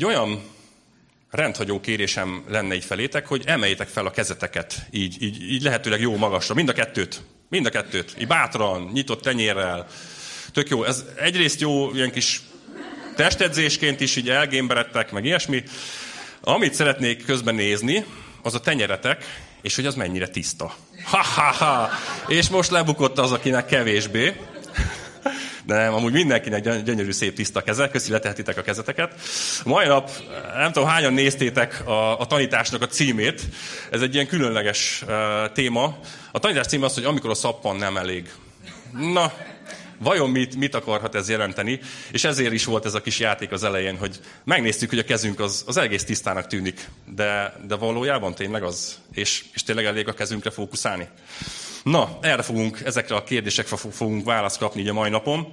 egy olyan rendhagyó kérésem lenne így felétek, hogy emeljétek fel a kezeteket, így, így, így lehetőleg jó magasra, mind a kettőt, mind a kettőt, így bátran, nyitott tenyérrel, tök jó. Ez egyrészt jó, ilyen kis testedzésként is így elgémberedtek, meg ilyesmi. Amit szeretnék közben nézni, az a tenyeretek, és hogy az mennyire tiszta. Ha-ha-ha! És most lebukott az, akinek kevésbé. Nem, amúgy mindenkinek gyönyörű, szép, tiszta keze. Köszi, letehetitek a kezeteket. Mai nap, nem tudom, hányan néztétek a, a tanításnak a címét. Ez egy ilyen különleges uh, téma. A tanítás címe az, hogy amikor a szappan nem elég. Na, vajon mit, mit akarhat ez jelenteni, és ezért is volt ez a kis játék az elején, hogy megnéztük, hogy a kezünk az, az egész tisztának tűnik, de, de valójában tényleg az, és, és tényleg elég a kezünkre fókuszálni. Na, erre fogunk, ezekre a kérdésekre fogunk választ kapni így a mai napon.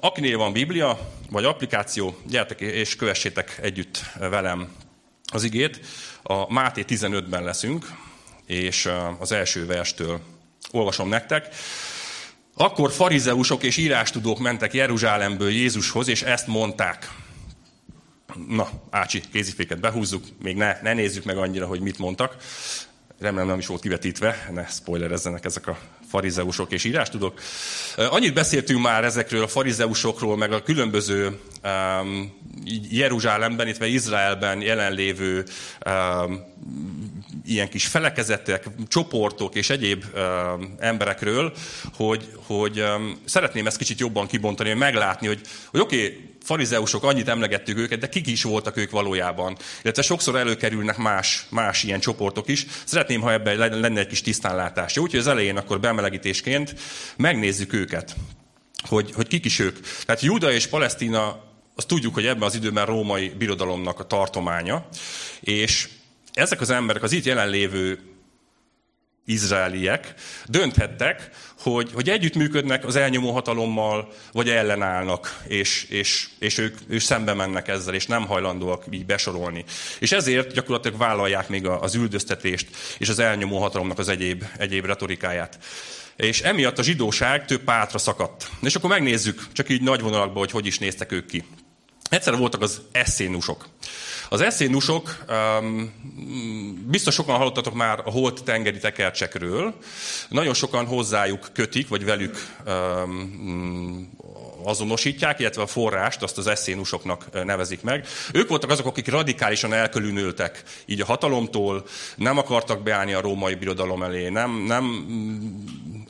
Akinél van Biblia, vagy applikáció, gyertek és kövessétek együtt velem az igét. A Máté 15-ben leszünk, és az első verstől olvasom nektek. Akkor farizeusok és írástudók mentek Jeruzsálemből Jézushoz, és ezt mondták. Na, Ácsi, kéziféket behúzzuk, még ne, ne nézzük meg annyira, hogy mit mondtak. Remélem nem is volt kivetítve, ne spoilerezzenek ezek a farizeusok és írástudók. Annyit beszéltünk már ezekről a farizeusokról, meg a különböző um, Jeruzsálemben, illetve Izraelben jelenlévő um, ilyen kis felekezetek, csoportok és egyéb um, emberekről, hogy, hogy um, szeretném ezt kicsit jobban kibontani, hogy meglátni, hogy, hogy oké, okay, farizeusok, annyit emlegettük őket, de kik is voltak ők valójában. Illetve sokszor előkerülnek más, más ilyen csoportok is. Szeretném, ha ebben lenne egy kis tisztánlátás. Jó, úgyhogy az elején akkor bemelegítésként megnézzük őket, hogy, hogy kik is ők. Tehát Júda és Palesztina, azt tudjuk, hogy ebben az időben római birodalomnak a tartománya, és ezek az emberek, az itt jelenlévő izraeliek dönthettek, hogy, hogy együttműködnek az elnyomó hatalommal, vagy ellenállnak, és, és, és ők, ők szembe mennek ezzel, és nem hajlandóak így besorolni. És ezért gyakorlatilag vállalják még az üldöztetést, és az elnyomó hatalomnak az egyéb, egyéb retorikáját. És emiatt a zsidóság több pátra szakadt. És akkor megnézzük, csak így nagy vonalakban, hogy hogy is néztek ők ki. Egyszer voltak az eszénusok. Az eszénusok, um, biztos sokan hallottatok már a holt tengeri tekercsekről, nagyon sokan hozzájuk kötik, vagy velük um, azonosítják, illetve a forrást azt az eszénusoknak nevezik meg. Ők voltak azok, akik radikálisan elkülönültek így a hatalomtól, nem akartak beállni a római birodalom elé, nem, nem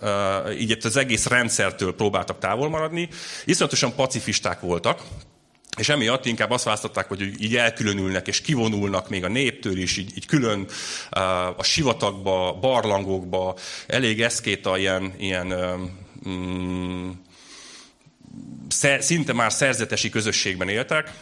uh, így az egész rendszertől próbáltak távol maradni, iszonyatosan pacifisták voltak, és emiatt inkább azt választották, hogy így elkülönülnek és kivonulnak még a néptől is, így, így külön a sivatagba, barlangokba, elég eszkéta ilyen, ilyen mm, szinte már szerzetesi közösségben éltek,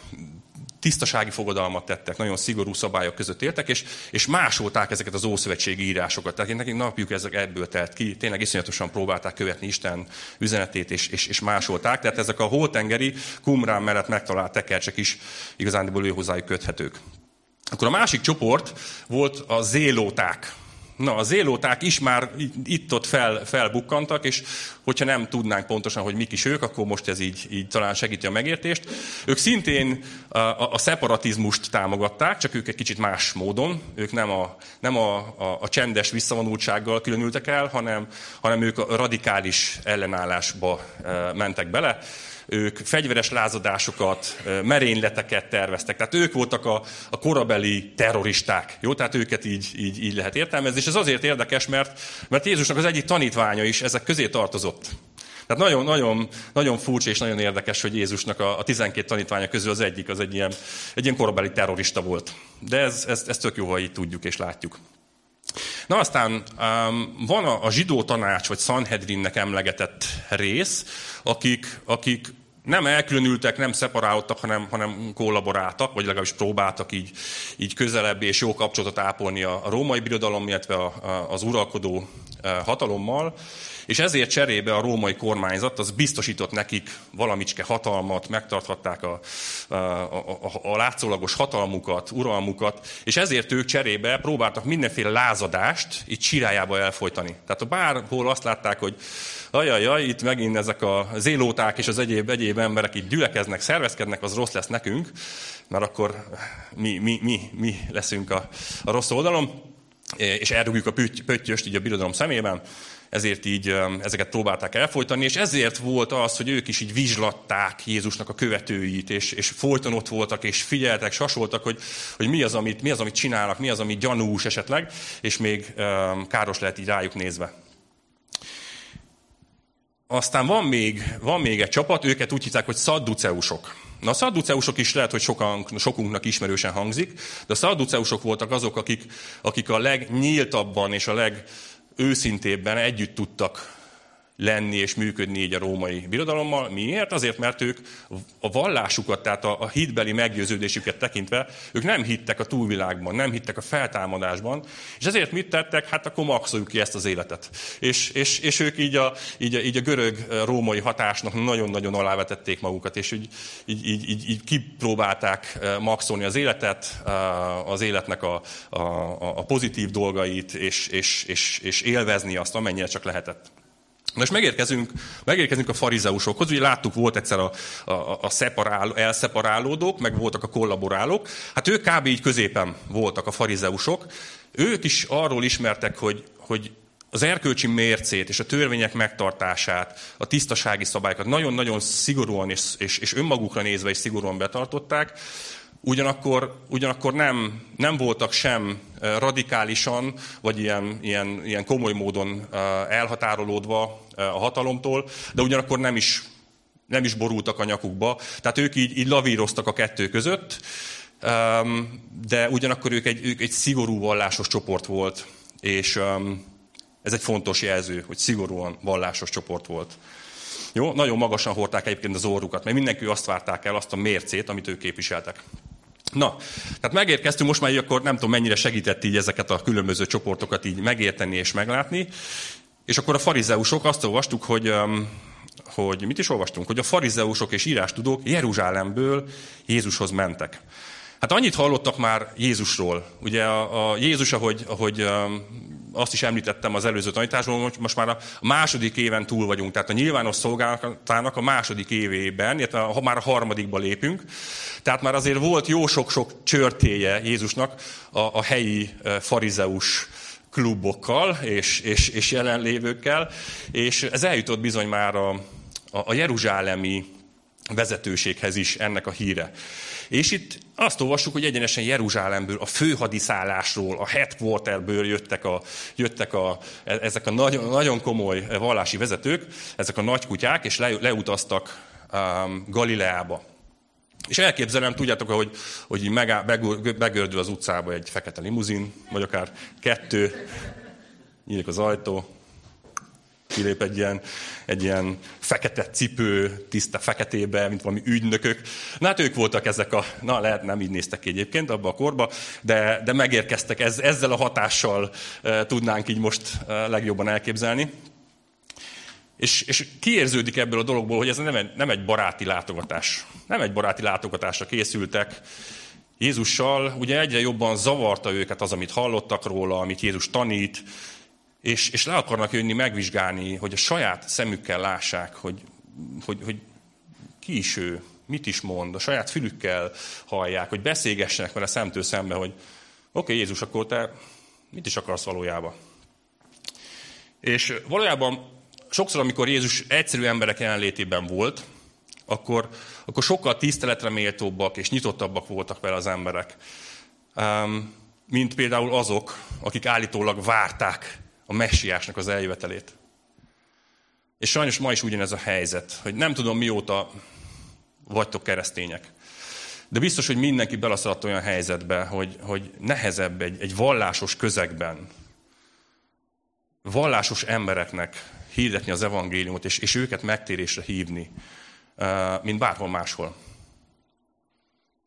tisztasági fogadalmat tettek, nagyon szigorú szabályok között éltek, és, és másolták ezeket az ószövetségi írásokat. Tehát nekik napjuk ezek ebből telt ki, tényleg iszonyatosan próbálták követni Isten üzenetét, és, és, és másolták. Tehát ezek a holtengeri Qumrán mellett megtalált tekercsek is igazándiból ő hozzájuk köthetők. Akkor a másik csoport volt a zélóták. Na, a zélóták is már itt-ott fel, felbukkantak, és hogyha nem tudnánk pontosan, hogy mik is ők, akkor most ez így, így talán segíti a megértést. Ők szintén a, a, a szeparatizmust támogatták, csak ők egy kicsit más módon. Ők nem a, nem a, a, a csendes visszavonultsággal különültek el, hanem, hanem ők a radikális ellenállásba e, mentek bele ők fegyveres lázadásokat, merényleteket terveztek. Tehát ők voltak a, a korabeli terroristák. Jó, tehát őket így, így, így lehet értelmezni. És ez azért érdekes, mert, mert Jézusnak az egyik tanítványa is ezek közé tartozott. Tehát nagyon, nagyon, nagyon furcsa és nagyon érdekes, hogy Jézusnak a, a 12 tanítványa közül az egyik az egy ilyen, egy ilyen korabeli terrorista volt. De ez, ez, ez tök jó, ha így tudjuk és látjuk. Na aztán um, van a, a zsidó tanács, vagy Sanhedrinnek emlegetett rész, akik, akik nem elkülönültek, nem szeparálódtak, hanem, hanem kollaboráltak, vagy legalábbis próbáltak így, így közelebb és jó kapcsolatot ápolni a, a római birodalom, illetve a, a, az uralkodó hatalommal, és ezért cserébe a római kormányzat az biztosított nekik valamicske hatalmat, megtarthatták a, a, a, a látszólagos hatalmukat, uralmukat, és ezért ők cserébe próbáltak mindenféle lázadást itt csirájába elfolytani. Tehát bárhol azt látták, hogy ajajaj, itt megint ezek a zélóták és az egyéb, egyéb emberek itt gyülekeznek, szervezkednek, az rossz lesz nekünk, mert akkor mi, mi, mi, mi leszünk a, a rossz oldalon, és elrúgjuk a pöttyöst így a birodalom szemében, ezért így ezeket próbálták elfolytani, és ezért volt az, hogy ők is így vizslatták Jézusnak a követőit, és, és folyton ott voltak, és figyeltek, sasoltak, hogy, hogy mi, az, amit, mi az, amit csinálnak, mi az, ami gyanús esetleg, és még um, káros lehet így rájuk nézve. Aztán van még, van még egy csapat, őket úgy hívják, hogy szadduceusok. Na a szadduceusok is lehet, hogy sokan, sokunknak ismerősen hangzik, de a szadduceusok voltak azok, akik, akik a legnyíltabban és a leg, őszintébben együtt tudtak lenni és működni így a római birodalommal. Miért? Azért, mert ők a vallásukat, tehát a, hitbeli meggyőződésüket tekintve, ők nem hittek a túlvilágban, nem hittek a feltámadásban, és ezért mit tettek? Hát akkor maxoljuk ki ezt az életet. És, és, és ők így a, így, a, így a görög-római hatásnak nagyon-nagyon alávetették magukat, és így, így, így, így, így kipróbálták eh, maxolni az életet, eh, az életnek a, a, a pozitív dolgait, és, és, és, és élvezni azt, amennyire csak lehetett. Most megérkezünk, megérkezünk a farizeusokhoz. Ugye láttuk, volt egyszer a, a, a szeparál, elszeparálódók, meg voltak a kollaborálók. Hát ők kb. így középen voltak a farizeusok. Ők is arról ismertek, hogy, hogy az erkölcsi mércét és a törvények megtartását, a tisztasági szabályokat nagyon-nagyon szigorúan és, és, és önmagukra nézve is szigorúan betartották, ugyanakkor, ugyanakkor nem, nem voltak sem radikálisan, vagy ilyen, ilyen, ilyen komoly módon elhatárolódva a hatalomtól, de ugyanakkor nem is, nem is borultak a nyakukba. Tehát ők így, így lavíroztak a kettő között, de ugyanakkor ők egy, ők egy szigorú vallásos csoport volt, és ez egy fontos jelző, hogy szigorúan vallásos csoport volt. Jó, nagyon magasan hordták egyébként az orrukat, mert mindenki azt várták el, azt a mércét, amit ők képviseltek. Na, tehát megérkeztünk, most már így akkor nem tudom mennyire segített így ezeket a különböző csoportokat így megérteni és meglátni. És akkor a farizeusok azt olvastuk, hogy, hogy mit is olvastunk? Hogy a farizeusok és írástudók Jeruzsálemből Jézushoz mentek. Hát annyit hallottak már Jézusról. Ugye a, a Jézus, ahogy, ahogy azt is említettem az előző tanításban, most már a második éven túl vagyunk, tehát a nyilvános szolgálatának a második évében, illetve ha már a harmadikba lépünk, tehát már azért volt jó sok-sok csörtéje Jézusnak a, a helyi farizeus klubokkal és, és, és jelenlévőkkel, és ez eljutott bizony már a, a, a jeruzsálemi vezetőséghez is ennek a híre. És itt azt olvassuk, hogy egyenesen Jeruzsálemből, a főhadiszállásról, a headquarterből jöttek, a, jöttek a, e, ezek a nagyon, nagyon komoly vallási vezetők, ezek a nagykutyák, és le, leutaztak um, Galileába. És elképzelem, tudjátok, hogy, hogy így megáll, begördül az utcába egy fekete limuzin, vagy akár kettő, nyílik az ajtó, kilép egy ilyen, egy ilyen fekete cipő, tiszta feketébe, mint valami ügynökök. Na hát ők voltak ezek a, na lehet nem így néztek ki egyébként abba a korba, de, de megérkeztek, ez, ezzel a hatással e, tudnánk így most e, legjobban elképzelni. És, és kiérződik ebből a dologból, hogy ez nem egy, nem egy baráti látogatás. Nem egy baráti látogatásra készültek, Jézussal ugye egyre jobban zavarta őket az, amit hallottak róla, amit Jézus tanít, és, és le akarnak jönni megvizsgálni, hogy a saját szemükkel lássák, hogy, hogy, hogy ki is ő, mit is mond, a saját fülükkel hallják, hogy beszélgessenek vele szemtől szembe, hogy oké, okay, Jézus, akkor te mit is akarsz valójában? És valójában sokszor, amikor Jézus egyszerű emberek jelenlétében volt, akkor, akkor sokkal tiszteletre méltóbbak és nyitottabbak voltak vele az emberek. mint például azok, akik állítólag várták a messiásnak az eljövetelét. És sajnos ma is ugyanez a helyzet, hogy nem tudom mióta vagytok keresztények. De biztos, hogy mindenki beleszaladt olyan helyzetbe, hogy, hogy nehezebb egy, egy vallásos közegben, vallásos embereknek hirdetni az evangéliumot, és, és őket megtérésre hívni, mint bárhol máshol.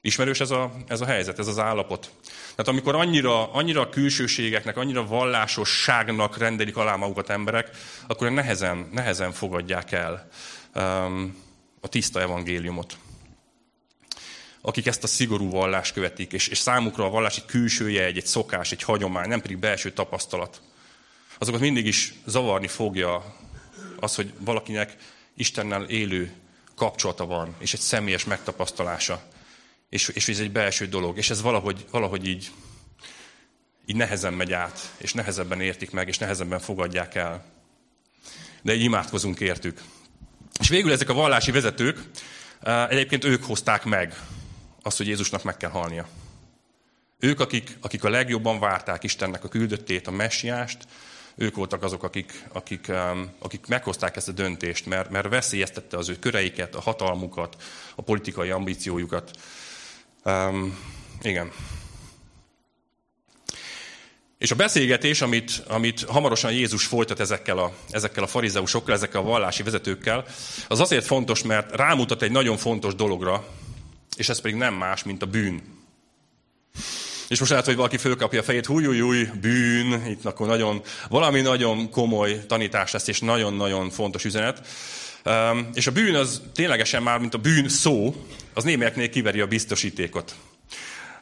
Ismerős ez a, ez a helyzet, ez az állapot. Tehát amikor annyira, annyira külsőségeknek, annyira vallásosságnak rendelik alá magukat emberek, akkor nehezen, nehezen fogadják el um, a tiszta evangéliumot. Akik ezt a szigorú vallást követik, és, és számukra a vallás egy külsője, egy, egy szokás, egy hagyomány, nem pedig belső tapasztalat, azokat mindig is zavarni fogja az, hogy valakinek Istennel élő kapcsolata van, és egy személyes megtapasztalása és, és ez egy belső dolog, és ez valahogy, valahogy így, így nehezen megy át, és nehezebben értik meg, és nehezebben fogadják el. De így imádkozunk értük. És végül ezek a vallási vezetők, eh, egyébként ők hozták meg azt, hogy Jézusnak meg kell halnia. Ők, akik, akik a legjobban várták Istennek a küldöttét, a messiást, ők voltak azok, akik, akik, akik meghozták ezt a döntést, mert, mert veszélyeztette az ő köreiket, a hatalmukat, a politikai ambíciójukat. Um, igen. És a beszélgetés, amit, amit hamarosan Jézus folytat ezekkel a, ezekkel a farizeusokkal, ezekkel a vallási vezetőkkel, az azért fontos, mert rámutat egy nagyon fontos dologra, és ez pedig nem más, mint a bűn. És most lehet, hogy valaki fölkapja a fejét, húj, húj, bűn, itt akkor nagyon, valami nagyon komoly tanítás lesz, és nagyon-nagyon fontos üzenet. És a bűn az ténylegesen már, mint a bűn szó, az némelyeknél kiveri a biztosítékot.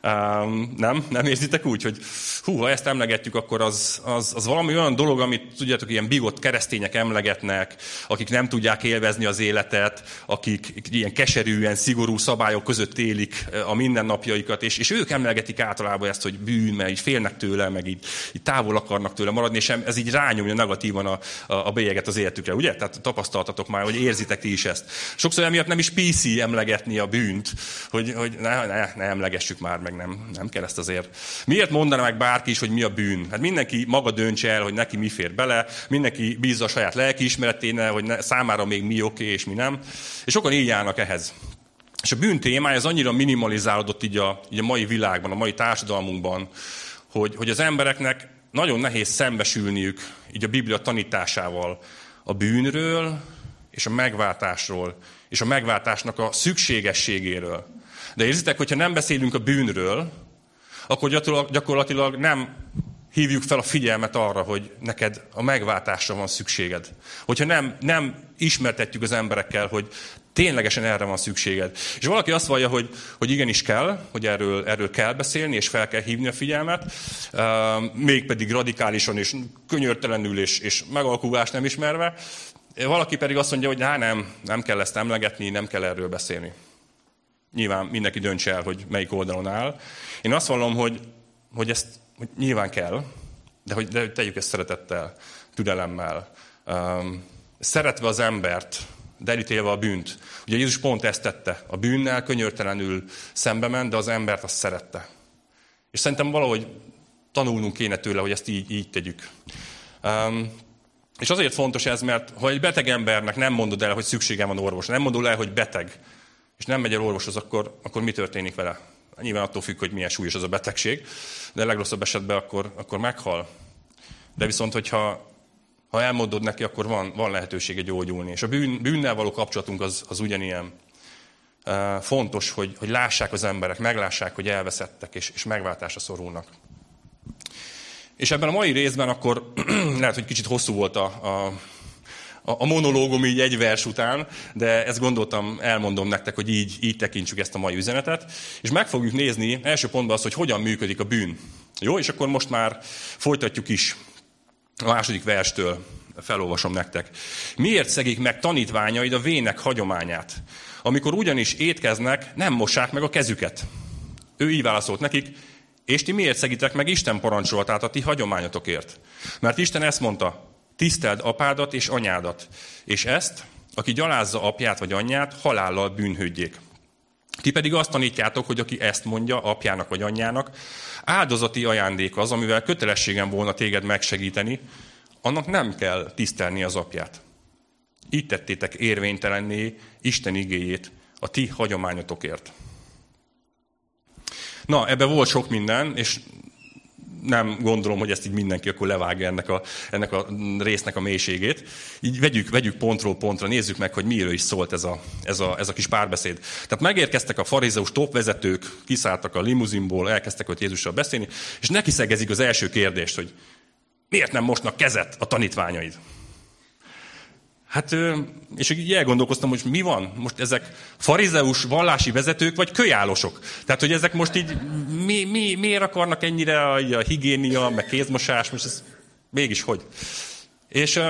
Um, nem? Nem érzitek úgy, hogy hú, ha ezt emlegetjük, akkor az, az, az valami olyan dolog, amit tudjátok, ilyen bigott keresztények emlegetnek, akik nem tudják élvezni az életet, akik ilyen keserűen, szigorú szabályok között élik a mindennapjaikat, és, és ők emlegetik általában ezt, hogy bűn, mert így félnek tőle, meg így, így távol akarnak tőle maradni, és ez így rányomja negatívan a, a, a bélyeget az életükre, ugye? Tehát tapasztaltatok már, hogy érzitek ti is ezt. Sokszor emiatt nem is PC emlegetni a bűnt, hogy, hogy ne, ne, ne emlegessük már meg nem, nem kell ezt azért. Miért mondaná meg bárki is, hogy mi a bűn? Hát mindenki maga döntse el, hogy neki mi fér bele, mindenki bízza a saját lelkiismereténe, hogy ne, számára még mi oké és mi nem. És sokan így állnak ehhez. És a bűn témája az annyira minimalizálódott így a, így a mai világban, a mai társadalmunkban, hogy, hogy az embereknek nagyon nehéz szembesülniük így a Biblia tanításával a bűnről és a megváltásról, és a megváltásnak a szükségességéről. De érzitek, hogyha nem beszélünk a bűnről, akkor gyakorlatilag nem hívjuk fel a figyelmet arra, hogy neked a megváltásra van szükséged. Hogyha nem, nem ismertetjük az emberekkel, hogy ténylegesen erre van szükséged. És valaki azt vallja, hogy, hogy igenis kell, hogy erről, erről kell beszélni, és fel kell hívni a figyelmet, mégpedig radikálisan és könyörtelenül és, és megalkulást nem ismerve. Valaki pedig azt mondja, hogy nem, nem kell ezt emlegetni, nem kell erről beszélni. Nyilván mindenki döntse el, hogy melyik oldalon áll. Én azt vallom, hogy, hogy ezt hogy nyilván kell, de hogy, de tegyük ezt szeretettel, türelemmel, um, szeretve az embert, de elítélve a bűnt. Ugye Jézus pont ezt tette. A bűnnel könyörtelenül szembe ment, de az embert azt szerette. És szerintem valahogy tanulnunk kéne tőle, hogy ezt így, így tegyük. Um, és azért fontos ez, mert ha egy beteg embernek nem mondod el, hogy szüksége van orvosra, nem mondod el, hogy beteg, és nem megy el orvoshoz, akkor, akkor mi történik vele? Nyilván attól függ, hogy milyen súlyos az a betegség, de legrosszabb esetben akkor, akkor meghal. De viszont, hogyha ha elmondod neki, akkor van, van lehetősége gyógyulni. És a bűn, bűnnel való kapcsolatunk az, az ugyanilyen. Fontos, hogy, hogy lássák az emberek, meglássák, hogy elveszettek, és, és megváltásra szorulnak. És ebben a mai részben akkor lehet, hogy kicsit hosszú volt a, a a monológom így egy vers után, de ezt gondoltam, elmondom nektek, hogy így, így tekintsük ezt a mai üzenetet. És meg fogjuk nézni első pontban azt, hogy hogyan működik a bűn. Jó, és akkor most már folytatjuk is a második verstől felolvasom nektek. Miért szegik meg tanítványaid a vének hagyományát? Amikor ugyanis étkeznek, nem mossák meg a kezüket. Ő így válaszolt nekik, és ti miért szegitek meg Isten parancsolatát a ti hagyományotokért? Mert Isten ezt mondta, tiszteld apádat és anyádat, és ezt, aki gyalázza apját vagy anyját, halállal bűnhődjék. Ti pedig azt tanítjátok, hogy aki ezt mondja apjának vagy anyjának, áldozati ajándék az, amivel kötelességem volna téged megsegíteni, annak nem kell tisztelni az apját. Így tettétek érvénytelenné Isten igéjét a ti hagyományotokért. Na, ebbe volt sok minden, és nem gondolom, hogy ezt így mindenki akkor levágja ennek a, ennek a résznek a mélységét. Így vegyük, vegyük pontról pontra, nézzük meg, hogy miről is szólt ez a, ez a, ez a kis párbeszéd. Tehát megérkeztek a farizeus topvezetők, kiszálltak a limuzinból, elkezdtek ott Jézussal beszélni, és neki szegezik az első kérdést, hogy miért nem mosnak kezet a tanítványaid? Hát, és így elgondolkoztam, hogy mi van? Most ezek farizeus vallási vezetők, vagy kölyálosok? Tehát, hogy ezek most így, mi, mi, miért akarnak ennyire a, higiénia, meg kézmosás, most ez mégis hogy? És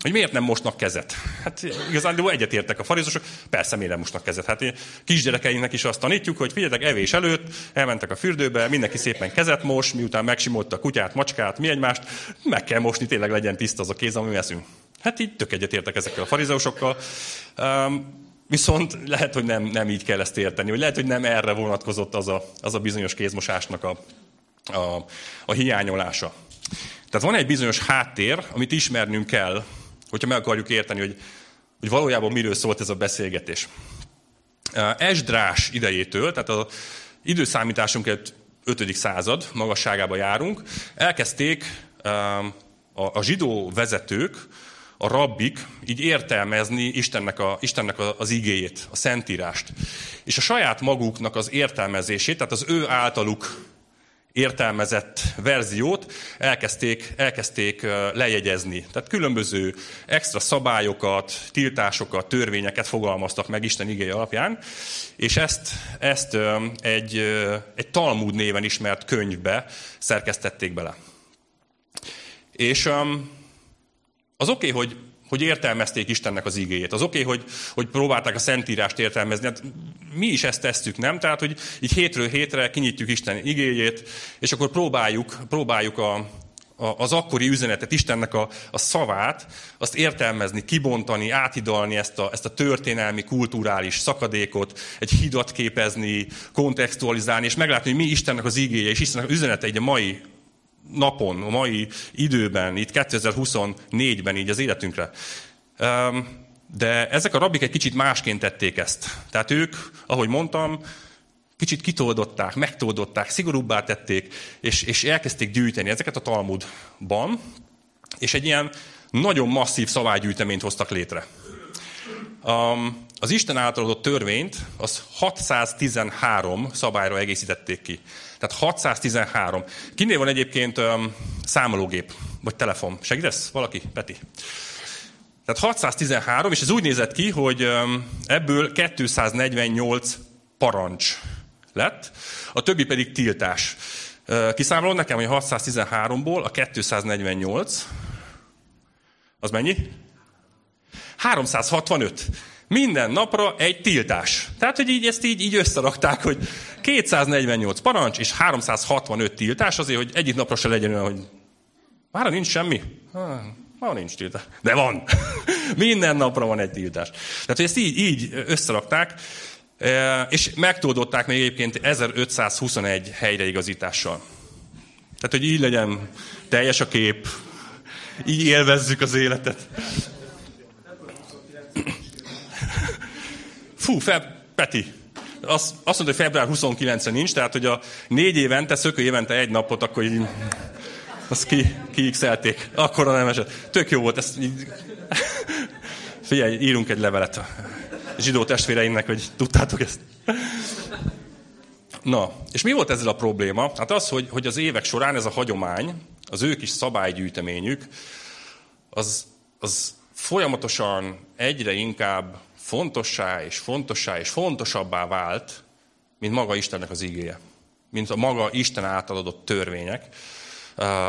hogy miért nem mosnak kezet? Hát igazán egyetértek a farizusok, persze miért nem mosnak kezet. Hát kisgyerekeinknek is azt tanítjuk, hogy figyeljetek, evés előtt elmentek a fürdőbe, mindenki szépen kezet mos, miután megsimolta a kutyát, macskát, mi egymást, meg kell mosni, tényleg legyen tiszta az a kéz, ami eszünk. Hát így tök egyetértek ezekkel a farizeusokkal. Um, viszont lehet, hogy nem, nem így kell ezt érteni, vagy lehet, hogy nem erre vonatkozott az a, az a bizonyos kézmosásnak a, a, a hiányolása. Tehát van egy bizonyos háttér, amit ismernünk kell, hogyha meg akarjuk érteni, hogy, hogy valójában miről szólt ez a beszélgetés. Esdrás idejétől, tehát az időszámításunk 5. század magasságába járunk, elkezdték a zsidó vezetők, a rabbik így értelmezni Istennek, a, Istennek az igéjét, a szentírást. És a saját maguknak az értelmezését, tehát az ő általuk értelmezett verziót elkezdték, elkezdték lejegyezni. Tehát különböző extra szabályokat, tiltásokat, törvényeket fogalmaztak meg Isten igéje alapján, és ezt, ezt egy, egy Talmud néven ismert könyvbe szerkesztették bele. És az oké, okay, hogy, hogy értelmezték Istennek az igéjét. Az oké, okay, hogy, hogy próbálták a Szentírást értelmezni. Hát mi is ezt tesszük, nem? Tehát, hogy így hétről hétre kinyitjuk Isten igéjét, és akkor próbáljuk, próbáljuk a, a, az akkori üzenetet, Istennek a, a szavát, azt értelmezni, kibontani, áthidalni ezt a, ezt a történelmi, kulturális szakadékot, egy hidat képezni, kontextualizálni, és meglátni, hogy mi Istennek az igéje, és Istennek az üzenete egy a mai napon, a mai időben, itt 2024-ben így az életünkre. De ezek a rabik egy kicsit másként tették ezt. Tehát ők, ahogy mondtam, kicsit kitoldották, megtoldották, szigorúbbá tették, és, és elkezdték gyűjteni ezeket a Talmudban, és egy ilyen nagyon masszív szabálygyűjteményt hoztak létre. Um, az Isten által adott törvényt, az 613 szabályra egészítették ki. Tehát 613. Kinél van egyébként um, számológép, vagy telefon? Segítesz? Valaki? Peti? Tehát 613, és ez úgy nézett ki, hogy um, ebből 248 parancs lett, a többi pedig tiltás. Kiszámolod nekem, hogy 613-ból a 248, az mennyi? 365 minden napra egy tiltás. Tehát, hogy így ezt így, így összerakták, hogy 248 parancs és 365 tiltás, azért, hogy egyik napra se legyen olyan, hogy már nincs semmi. Ma nincs tiltás. De van. Minden napra van egy tiltás. Tehát, hogy ezt így, így összerakták, e, és megtoldották még egyébként 1521 helyreigazítással. Tehát, hogy így legyen teljes a kép, így élvezzük az életet. Fú, Feb, Peti, azt, azt mondta, hogy február 29-re nincs, tehát hogy a négy évente, szökő évente egy napot, akkor így, azt ki, kiixelték. Akkora nem esett. Tök jó volt, ezt így... Figyelj, írunk egy levelet a zsidó testvéreimnek, hogy tudtátok ezt. Na, és mi volt ezzel a probléma? Hát az, hogy, hogy az évek során ez a hagyomány, az ő kis szabálygyűjteményük, az, az folyamatosan egyre inkább fontossá és fontossá és fontosabbá vált, mint maga Istennek az igéje. Mint a maga Isten által adott törvények.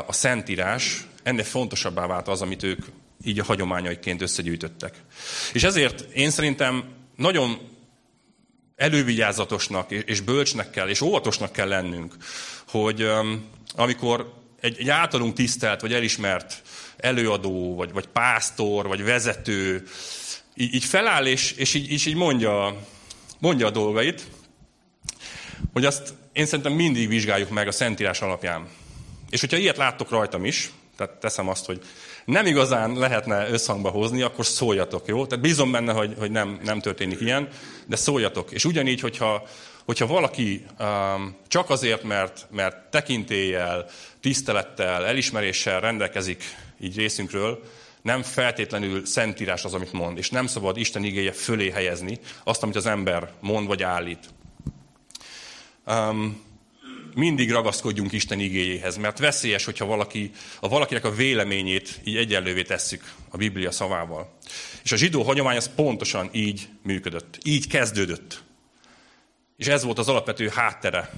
A Szentírás ennél fontosabbá vált az, amit ők így a hagyományaiként összegyűjtöttek. És ezért én szerintem nagyon elővigyázatosnak és bölcsnek kell, és óvatosnak kell lennünk, hogy amikor egy, egy általunk tisztelt, vagy elismert előadó, vagy, vagy pásztor, vagy vezető így, így feláll, és, és, így, így mondja, mondja a dolgait, hogy azt én szerintem mindig vizsgáljuk meg a Szentírás alapján. És hogyha ilyet láttok rajtam is, tehát teszem azt, hogy nem igazán lehetne összhangba hozni, akkor szóljatok, jó? Tehát bízom benne, hogy, hogy nem, nem történik ilyen, de szóljatok. És ugyanígy, hogyha, hogyha valaki um, csak azért, mert, mert tekintéllyel, tisztelettel, elismeréssel rendelkezik így részünkről, nem feltétlenül szentírás az, amit mond, és nem szabad Isten igéje fölé helyezni azt, amit az ember mond vagy állít. Um, mindig ragaszkodjunk Isten igéjéhez, mert veszélyes, hogyha valaki, a valakinek a véleményét így egyenlővé tesszük a Biblia szavával. És a zsidó hagyomány az pontosan így működött, így kezdődött. És ez volt az alapvető háttere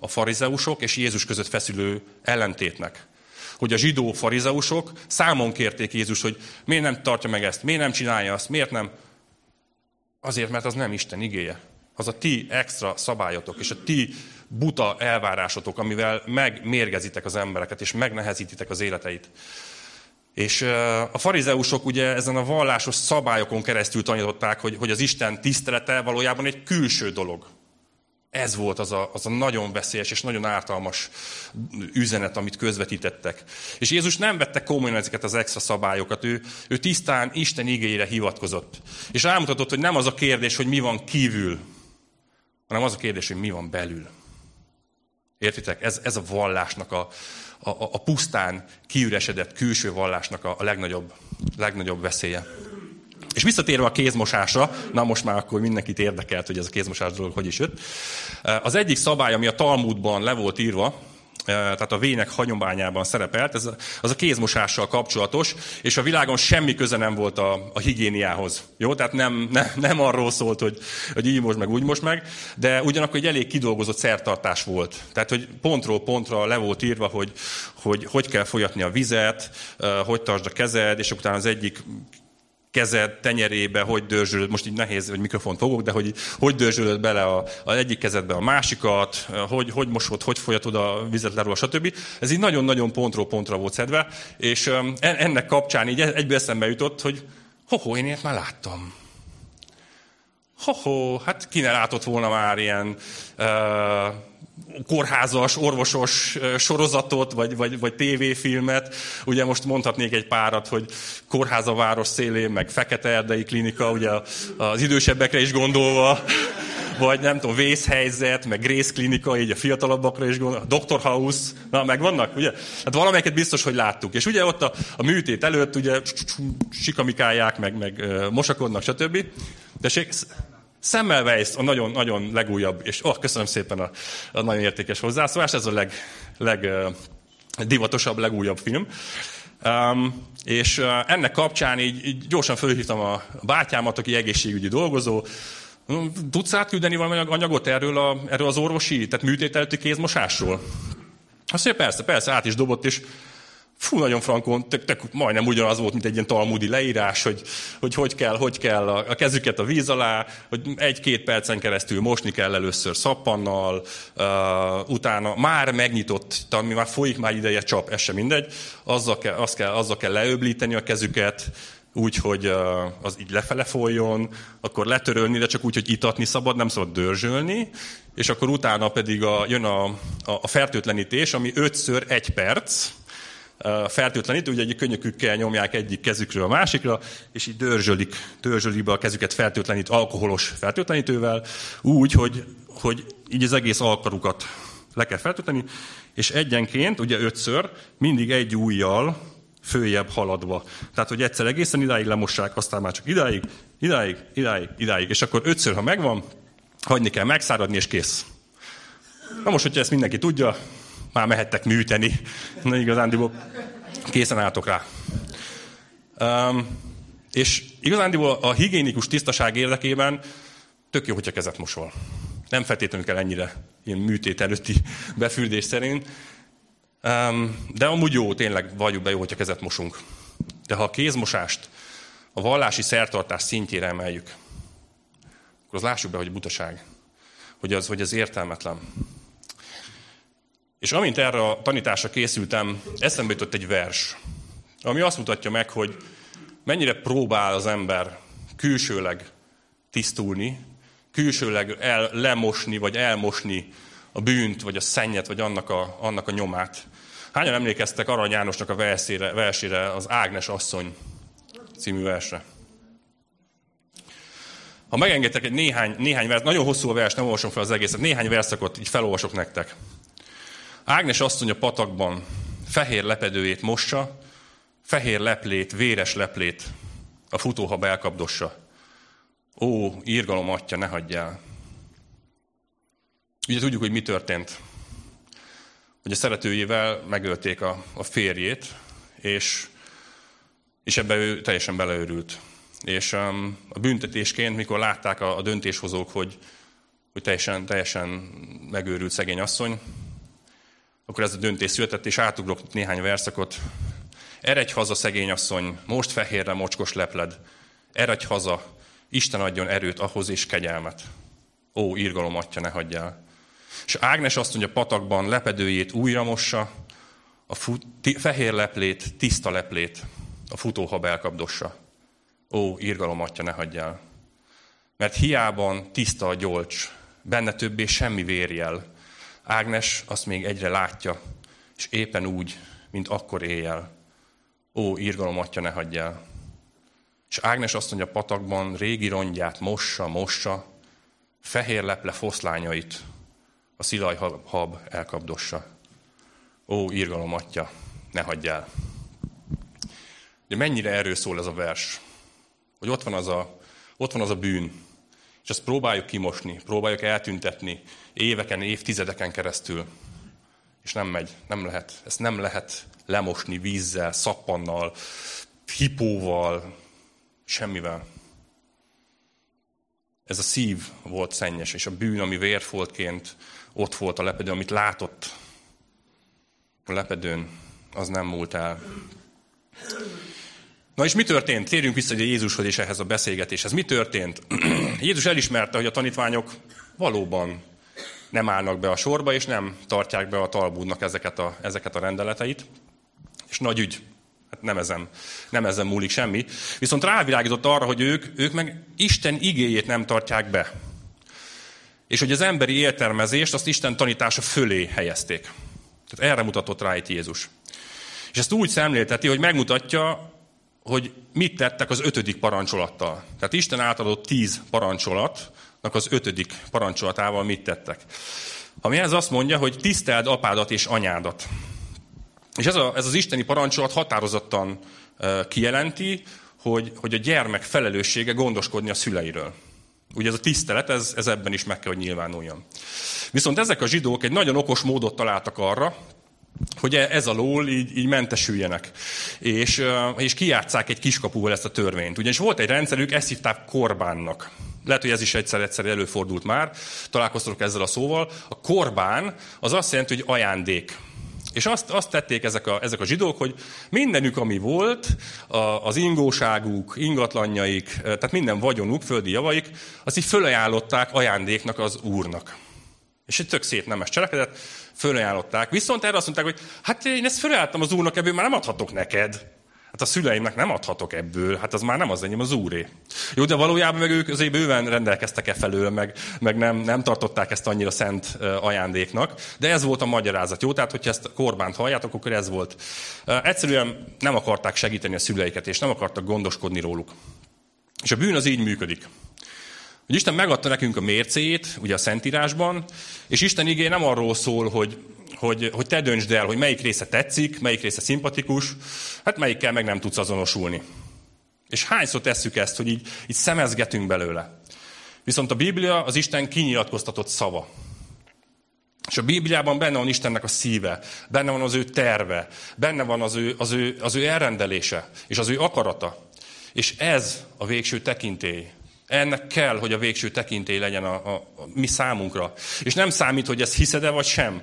a farizeusok és Jézus között feszülő ellentétnek. Hogy a zsidó farizeusok számon kérték Jézus, hogy miért nem tartja meg ezt, miért nem csinálja azt, miért nem. Azért, mert az nem Isten igéje. Az a ti extra szabályotok, és a ti buta elvárásotok, amivel megmérgezitek az embereket, és megnehezítitek az életeit. És a farizeusok ugye ezen a vallásos szabályokon keresztül tanították, hogy, hogy az Isten tisztelete valójában egy külső dolog. Ez volt az a, az a nagyon veszélyes és nagyon ártalmas üzenet, amit közvetítettek. És Jézus nem vette komolyan ezeket az extra szabályokat, ő, ő tisztán Isten igényére hivatkozott. És rámutatott, hogy nem az a kérdés, hogy mi van kívül, hanem az a kérdés, hogy mi van belül. Értitek? Ez, ez a vallásnak a, a, a pusztán kiüresedett külső vallásnak a, a legnagyobb, legnagyobb veszélye. És visszatérve a kézmosásra, na most már akkor mindenkit érdekelt, hogy ez a kézmosás dolog hogy is jött. Az egyik szabály, ami a Talmudban le volt írva, tehát a vének hagyományában szerepelt, ez az a kézmosással kapcsolatos, és a világon semmi köze nem volt a, a higiéniához. Jó? Tehát nem, nem, nem arról szólt, hogy, hogy így most meg, úgy most meg, de ugyanakkor egy elég kidolgozott szertartás volt. Tehát, hogy pontról pontra le volt írva, hogy hogy, hogy kell folyatni a vizet, hogy tartsd a kezed, és utána az egyik kezed tenyerébe, hogy dörzsölöd, most így nehéz, hogy mikrofont fogok, de hogy hogy dörzsölöd bele a, a egyik kezedbe a másikat, hogy, hogy mosod, hogy folyatod a vizet leról, stb. Ez így nagyon-nagyon pontról pontra volt szedve, és ennek kapcsán így egyből eszembe jutott, hogy hoho, én ilyet már láttam. Hoho, hát ki ne látott volna már ilyen uh, kórházas, orvosos sorozatot, vagy, vagy, vagy tévéfilmet. Ugye most mondhatnék egy párat, hogy kórház város szélén, meg Fekete Erdei Klinika, ugye az idősebbekre is gondolva, vagy nem tudom, vészhelyzet, meg Grace Klinika, így a fiatalabbakra is gondolva, Dr. House, na meg vannak, ugye? Hát valamelyiket biztos, hogy láttuk. És ugye ott a, a műtét előtt ugye sikamikálják, meg, meg mosakodnak, stb. De Semmelweis a nagyon, nagyon legújabb, és oh, köszönöm szépen a, a nagyon értékes hozzászólás, ez a leg, leg divatosabb, legújabb film. Um, és ennek kapcsán így, így gyorsan fölhívtam a bátyámat, aki egészségügyi dolgozó, Tudsz átküldeni valami anyagot erről, a, erről az orvosi, tehát műtét előtti kézmosásról? Azt mondja, persze, persze, át is dobott, és fú, nagyon frankon, tök, tök, majdnem ugyanaz volt, mint egy ilyen talmudi leírás, hogy hogy, hogy kell, hogy kell a, a kezüket a víz alá, hogy egy-két percen keresztül mosni kell először szappannal, uh, utána már megnyitott, ami már folyik már ideje csap, ez sem mindegy, azzal kell, az kell, azzal kell leöblíteni a kezüket, úgy, hogy az így lefele folyjon, akkor letörölni, de csak úgy, hogy itatni szabad, nem szabad dörzsölni, és akkor utána pedig a, jön a, a, a fertőtlenítés, ami ötször egy perc, fertőtlenítő, ugye egy könnyökükkel nyomják egyik kezükről a másikra, és így dörzsölik, dörzsölik be a kezüket fertőtlenít, alkoholos fertőtlenítővel, úgy, hogy, hogy így az egész alkarukat le kell fertőtleníteni, és egyenként, ugye ötször, mindig egy ujjal följebb haladva. Tehát, hogy egyszer egészen idáig lemossák, aztán már csak idáig, idáig, idáig, idáig. És akkor ötször, ha megvan, hagyni kell megszáradni, és kész. Na most, hogyha ezt mindenki tudja, már mehettek műteni. Na igazándiból készen álltok rá. Um, és igazándiból a higiénikus tisztaság érdekében tök jó, hogyha kezet mosol. Nem feltétlenül kell ennyire ilyen műtét előtti befürdés szerint. Um, de amúgy jó, tényleg vagyunk be jó, hogyha kezet mosunk. De ha a kézmosást a vallási szertartás szintjére emeljük, akkor az lássuk be, hogy butaság. Hogy az, hogy az értelmetlen. És amint erre a tanításra készültem, eszembe jutott egy vers, ami azt mutatja meg, hogy mennyire próbál az ember külsőleg tisztulni, külsőleg el, lemosni, vagy elmosni a bűnt, vagy a szennyet, vagy annak a, annak a nyomát. Hányan emlékeztek Arany Jánosnak a versére, versére az Ágnes asszony című versre? Ha megengedtek egy néhány, néhány vers, nagyon hosszú a vers, nem olvasom fel az egészet, néhány verszakot így felolvasok nektek. Ágnes asszony a patakban fehér lepedőjét mossa, fehér leplét, véres leplét a futóhab elkapdossa. Ó, írgalom atya, ne hagyjál! Ugye tudjuk, hogy mi történt. Hogy a szeretőjével megölték a, a férjét, és, és ebbe ő teljesen beleőrült. És um, a büntetésként, mikor látták a, a döntéshozók, hogy, hogy teljesen, teljesen megőrült szegény asszony, akkor ez a döntés született, és átugrok néhány verszakot. Eredj haza, szegény asszony, most fehérre mocskos lepled. Eredj haza, Isten adjon erőt ahhoz és kegyelmet. Ó, írgalom atya, ne hagyjál. És Ágnes azt mondja, patakban lepedőjét újra mossa, a fut, fehér leplét, tiszta leplét, a futóhab elkapdossa. Ó, írgalom atya, ne hagyjál. Mert hiában tiszta a gyolcs, benne többé semmi vérjel. Ágnes azt még egyre látja, és éppen úgy, mint akkor éjjel. Ó, írgalom atya, ne hagyjál. És Ágnes azt mondja, patakban régi rongyát mossa, mossa, fehér leple foszlányait a szilajhab elkapdossa. Ó, írgalom atya, ne hagyjál. De mennyire erről szól ez a vers? Hogy ott van az a, ott van az a bűn, és azt próbáljuk kimosni, próbáljuk eltüntetni éveken, évtizedeken keresztül. És nem megy, nem lehet. Ezt nem lehet lemosni vízzel, szappannal, hipóval, semmivel. Ez a szív volt szennyes, és a bűn, ami vérfoltként ott volt a lepedő, amit látott a lepedőn, az nem múlt el. Na és mi történt? Térjünk vissza ugye Jézushoz és ehhez a beszélgetéshez. Mi történt? Jézus elismerte, hogy a tanítványok valóban nem állnak be a sorba, és nem tartják be a talbúdnak ezeket a, ezeket a rendeleteit. És nagy ügy. Hát nem ezen, nem ezen múlik semmi. Viszont rávilágított arra, hogy ők, ők meg Isten igéjét nem tartják be. És hogy az emberi értelmezést azt Isten tanítása fölé helyezték. Tehát erre mutatott rá itt Jézus. És ezt úgy szemlélteti, hogy megmutatja, hogy mit tettek az ötödik parancsolattal. Tehát Isten átadott tíz parancsolatnak az ötödik parancsolatával mit tettek. Ami ez azt mondja, hogy tiszteld apádat és anyádat. És ez, a, ez az isteni parancsolat határozottan kijelenti, hogy, hogy a gyermek felelőssége gondoskodni a szüleiről. Ugye ez a tisztelet, ez, ez ebben is meg kell, hogy nyilvánuljon. Viszont ezek a zsidók egy nagyon okos módot találtak arra, hogy ez alól így, így mentesüljenek. És, és kijátszák egy kiskapuval ezt a törvényt. Ugyanis volt egy rendszerük, ezt hívták korbánnak. Lehet, hogy ez is egyszer-egyszer előfordult már, találkoztatok ezzel a szóval. A korbán az azt jelenti, hogy ajándék. És azt, azt tették ezek a, ezek a zsidók, hogy mindenük, ami volt, a, az ingóságuk, ingatlanjaik, tehát minden vagyonuk, földi javaik, azt így fölajánlották ajándéknak az úrnak. És egy tök szép nemes cselekedet, fölajánlották. Viszont erre azt mondták, hogy hát én ezt fölajánlottam az úrnak, ebből már nem adhatok neked. Hát a szüleimnek nem adhatok ebből, hát az már nem az enyém, az úré. Jó, de valójában meg ők azért bőven rendelkeztek e felől, meg, meg nem, nem tartották ezt annyira szent ajándéknak, de ez volt a magyarázat. Jó, tehát hogyha ezt korbánt halljátok, akkor ez volt. Egyszerűen nem akarták segíteni a szüleiket, és nem akartak gondoskodni róluk. És a bűn az így működik. Hogy Isten megadta nekünk a mércéjét, ugye a Szentírásban, és Isten igé nem arról szól, hogy, hogy, hogy te döntsd el, hogy melyik része tetszik, melyik része szimpatikus, hát melyikkel meg nem tudsz azonosulni. És hányszor tesszük ezt, hogy így, így szemezgetünk belőle. Viszont a Biblia az Isten kinyilatkoztatott szava. És a Bibliában benne van Istennek a szíve, benne van az ő terve, benne van az ő, az ő, az ő elrendelése, és az ő akarata. És ez a végső tekintély, ennek kell, hogy a végső tekintély legyen a, a, a mi számunkra. És nem számít, hogy ezt hiszed-e vagy sem.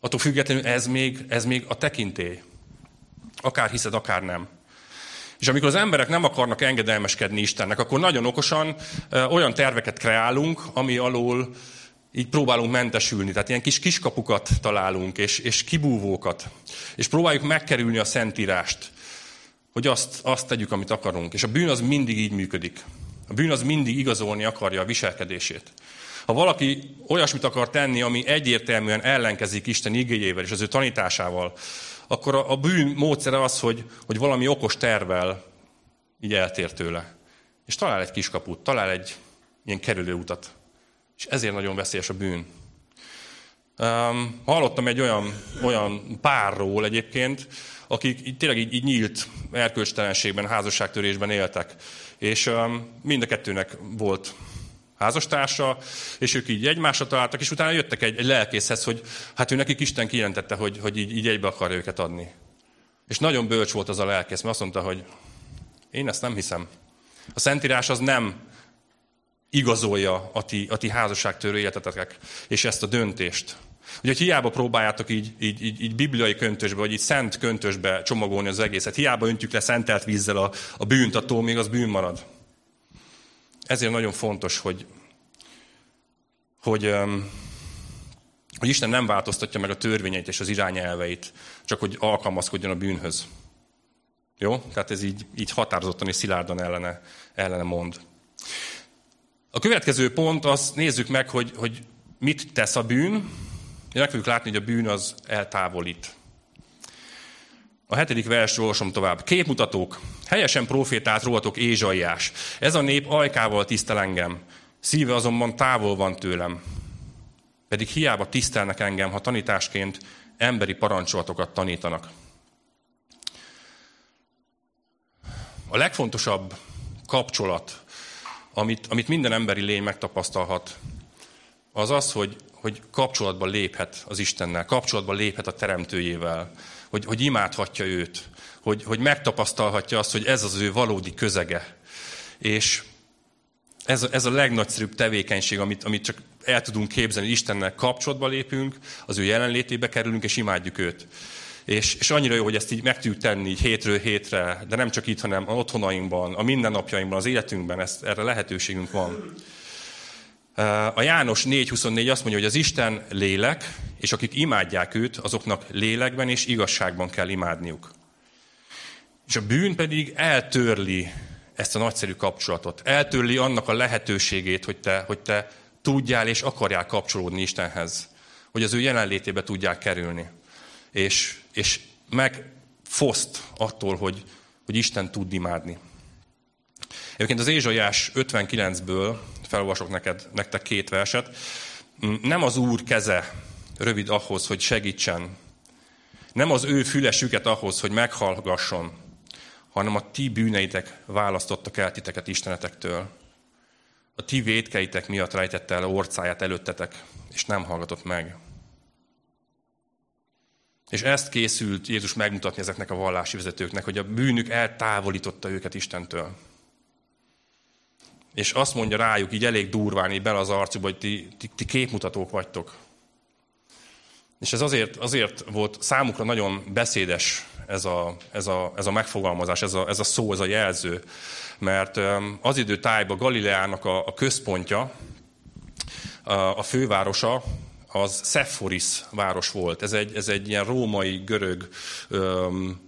Attól függetlenül ez még, ez még a tekintély. Akár hiszed, akár nem. És amikor az emberek nem akarnak engedelmeskedni Istennek, akkor nagyon okosan olyan terveket kreálunk, ami alól így próbálunk mentesülni. Tehát ilyen kis kiskapukat találunk, és, és kibúvókat. És próbáljuk megkerülni a szentírást, hogy azt, azt tegyük, amit akarunk. És a bűn az mindig így működik. A bűn az mindig igazolni akarja a viselkedését. Ha valaki olyasmit akar tenni, ami egyértelműen ellenkezik Isten igényével és az ő tanításával, akkor a, bűn módszere az, hogy, hogy valami okos tervel így eltér tőle. És talál egy kiskaput, talál egy ilyen kerülőutat. És ezért nagyon veszélyes a bűn. Um, hallottam egy olyan, olyan párról egyébként, akik így, tényleg így, így nyílt erkölcstelenségben, házasságtörésben éltek. És mind a kettőnek volt házastársa, és ők így egymásra találtak, és utána jöttek egy, egy lelkészhez, hogy hát ő nekik Isten kijelentette, hogy, hogy így, így egybe akarja őket adni. És nagyon bölcs volt az a lelkész, mert azt mondta, hogy én ezt nem hiszem. A Szentírás az nem igazolja a ti, a ti házasságtörő életetek, és ezt a döntést. Ugye, hogy hiába próbáljátok így, így, így, így bibliai köntösbe, vagy így szent köntösbe csomagolni az egészet, hiába öntjük le szentelt vízzel a, a bűnt, attól még az bűn marad. Ezért nagyon fontos, hogy, hogy, hogy Isten nem változtatja meg a törvényeit és az irányelveit, csak hogy alkalmazkodjon a bűnhöz. Jó? Tehát ez így, így határozottan és szilárdan ellene, ellene mond. A következő pont, az nézzük meg, hogy, hogy mit tesz a bűn. Meg fogjuk látni, hogy a bűn az eltávolít. A hetedik vers olvasom tovább. Képmutatók. Helyesen profétált rólatok Ézsaiás. Ez a nép ajkával tisztel engem. Szíve azonban távol van tőlem. Pedig hiába tisztelnek engem, ha tanításként emberi parancsolatokat tanítanak. A legfontosabb kapcsolat, amit, amit minden emberi lény megtapasztalhat, az az, hogy, hogy kapcsolatba léphet az Istennel, kapcsolatba léphet a Teremtőjével, hogy, hogy imádhatja őt, hogy, hogy megtapasztalhatja azt, hogy ez az ő valódi közege. És ez a, ez a legnagyszerűbb tevékenység, amit, amit csak el tudunk képzelni, Istennel kapcsolatba lépünk, az ő jelenlétébe kerülünk, és imádjuk őt. És, és annyira jó, hogy ezt így meg tudjuk tenni így hétről hétre, de nem csak itt, hanem a otthonainkban, a mindennapjainkban, az életünkben, ezt, erre lehetőségünk van. A János 4.24 azt mondja, hogy az Isten lélek, és akik imádják őt, azoknak lélekben és igazságban kell imádniuk. És a bűn pedig eltörli ezt a nagyszerű kapcsolatot. Eltörli annak a lehetőségét, hogy te, hogy te tudjál és akarjál kapcsolódni Istenhez. Hogy az ő jelenlétébe tudják kerülni. És, és megfoszt attól, hogy, hogy Isten tud imádni. Egyébként az Ézsaiás 59-ből felolvasok neked, nektek két verset. Nem az Úr keze rövid ahhoz, hogy segítsen. Nem az ő fülesüket ahhoz, hogy meghallgasson, hanem a ti bűneitek választottak el titeket Istenetektől. A ti védkeitek miatt rejtette el orcáját előttetek, és nem hallgatott meg. És ezt készült Jézus megmutatni ezeknek a vallási vezetőknek, hogy a bűnük eltávolította őket Istentől. És azt mondja rájuk így elég durván, így bele az arcukba, hogy ti, ti, ti képmutatók vagytok. És ez azért, azért volt számukra nagyon beszédes ez a, ez a, ez a megfogalmazás, ez a, ez a szó, ez a jelző. Mert az idő tájban Galileának a, a központja, a, a fővárosa, az Sephoris város volt. Ez egy, ez egy ilyen római, görög öm,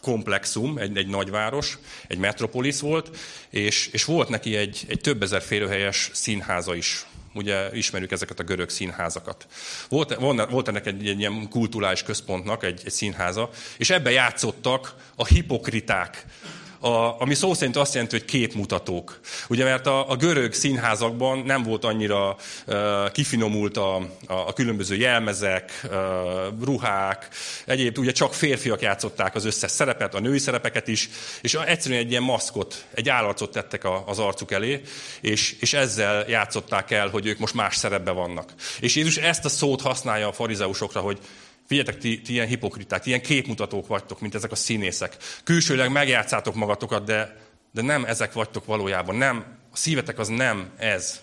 komplexum, egy, egy nagyváros, egy metropolis volt, és, és volt neki egy, egy több ezer férőhelyes színháza is. Ugye ismerjük ezeket a görög színházakat. Volt, volt ennek egy, egy ilyen kulturális központnak egy, egy színháza, és ebbe játszottak a hipokriták, a, ami szó szerint azt jelenti, hogy képmutatók. Ugye, mert a, a görög színházakban nem volt annyira uh, kifinomult a, a, a különböző jelmezek, uh, ruhák, egyéb, ugye csak férfiak játszották az összes szerepet, a női szerepeket is, és egyszerűen egy ilyen maszkot, egy állarcot tettek a, az arcuk elé, és, és ezzel játszották el, hogy ők most más szerepben vannak. És Jézus ezt a szót használja a farizeusokra, hogy Figyeljetek, ti, ti ilyen hipokriták, ti ilyen képmutatók vagytok, mint ezek a színészek. Külsőleg megjátszátok magatokat, de, de nem ezek vagytok valójában. Nem, a szívetek az nem ez.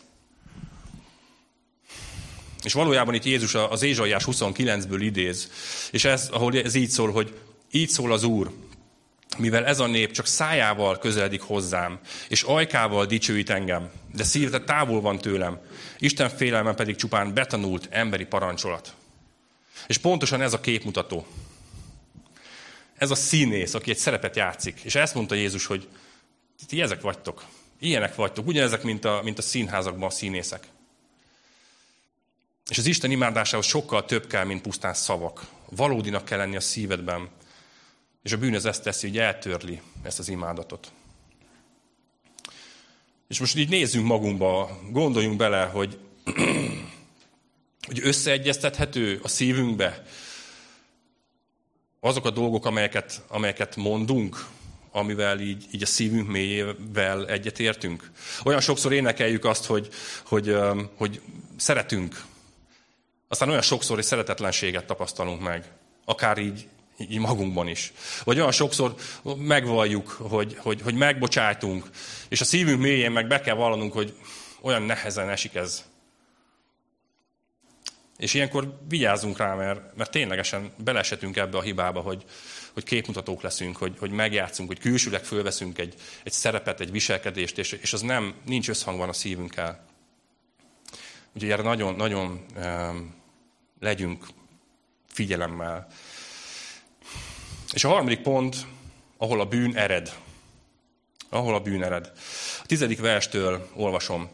És valójában itt Jézus az Ézsaiás 29-ből idéz, és ez, ahol ez így szól, hogy így szól az Úr, mivel ez a nép csak szájával közeledik hozzám, és ajkával dicsőít engem, de szívete távol van tőlem, Isten félelme pedig csupán betanult emberi parancsolat. És pontosan ez a képmutató. Ez a színész, aki egy szerepet játszik. És ezt mondta Jézus, hogy ti ezek vagytok. Ilyenek vagytok. Ugyanezek, mint a, mint a színházakban a színészek. És az Isten imádásához sokkal több kell, mint pusztán szavak. Valódinak kell lenni a szívedben. És a bűn az ezt teszi, hogy eltörli ezt az imádatot. És most így nézzünk magunkba, gondoljunk bele, hogy, hogy összeegyeztethető a szívünkbe azok a dolgok, amelyeket, amelyeket mondunk, amivel így, így a szívünk mélyével egyetértünk. Olyan sokszor énekeljük azt, hogy, hogy, hogy szeretünk. Aztán olyan sokszor, hogy szeretetlenséget tapasztalunk meg. Akár így, így magunkban is. Vagy olyan sokszor megvalljuk, hogy, hogy, hogy megbocsájtunk, és a szívünk mélyén meg be kell vallanunk, hogy olyan nehezen esik ez. És ilyenkor vigyázzunk rá, mert, mert ténylegesen belesetünk ebbe a hibába, hogy, hogy képmutatók leszünk, hogy, hogy megjátszunk, hogy külsőleg fölveszünk egy, egy szerepet, egy viselkedést, és, és az nem, nincs összhangban a szívünkkel. Úgyhogy erre nagyon, nagyon um, legyünk figyelemmel. És a harmadik pont, ahol a bűn ered. Ahol a bűn ered. A tizedik verstől olvasom.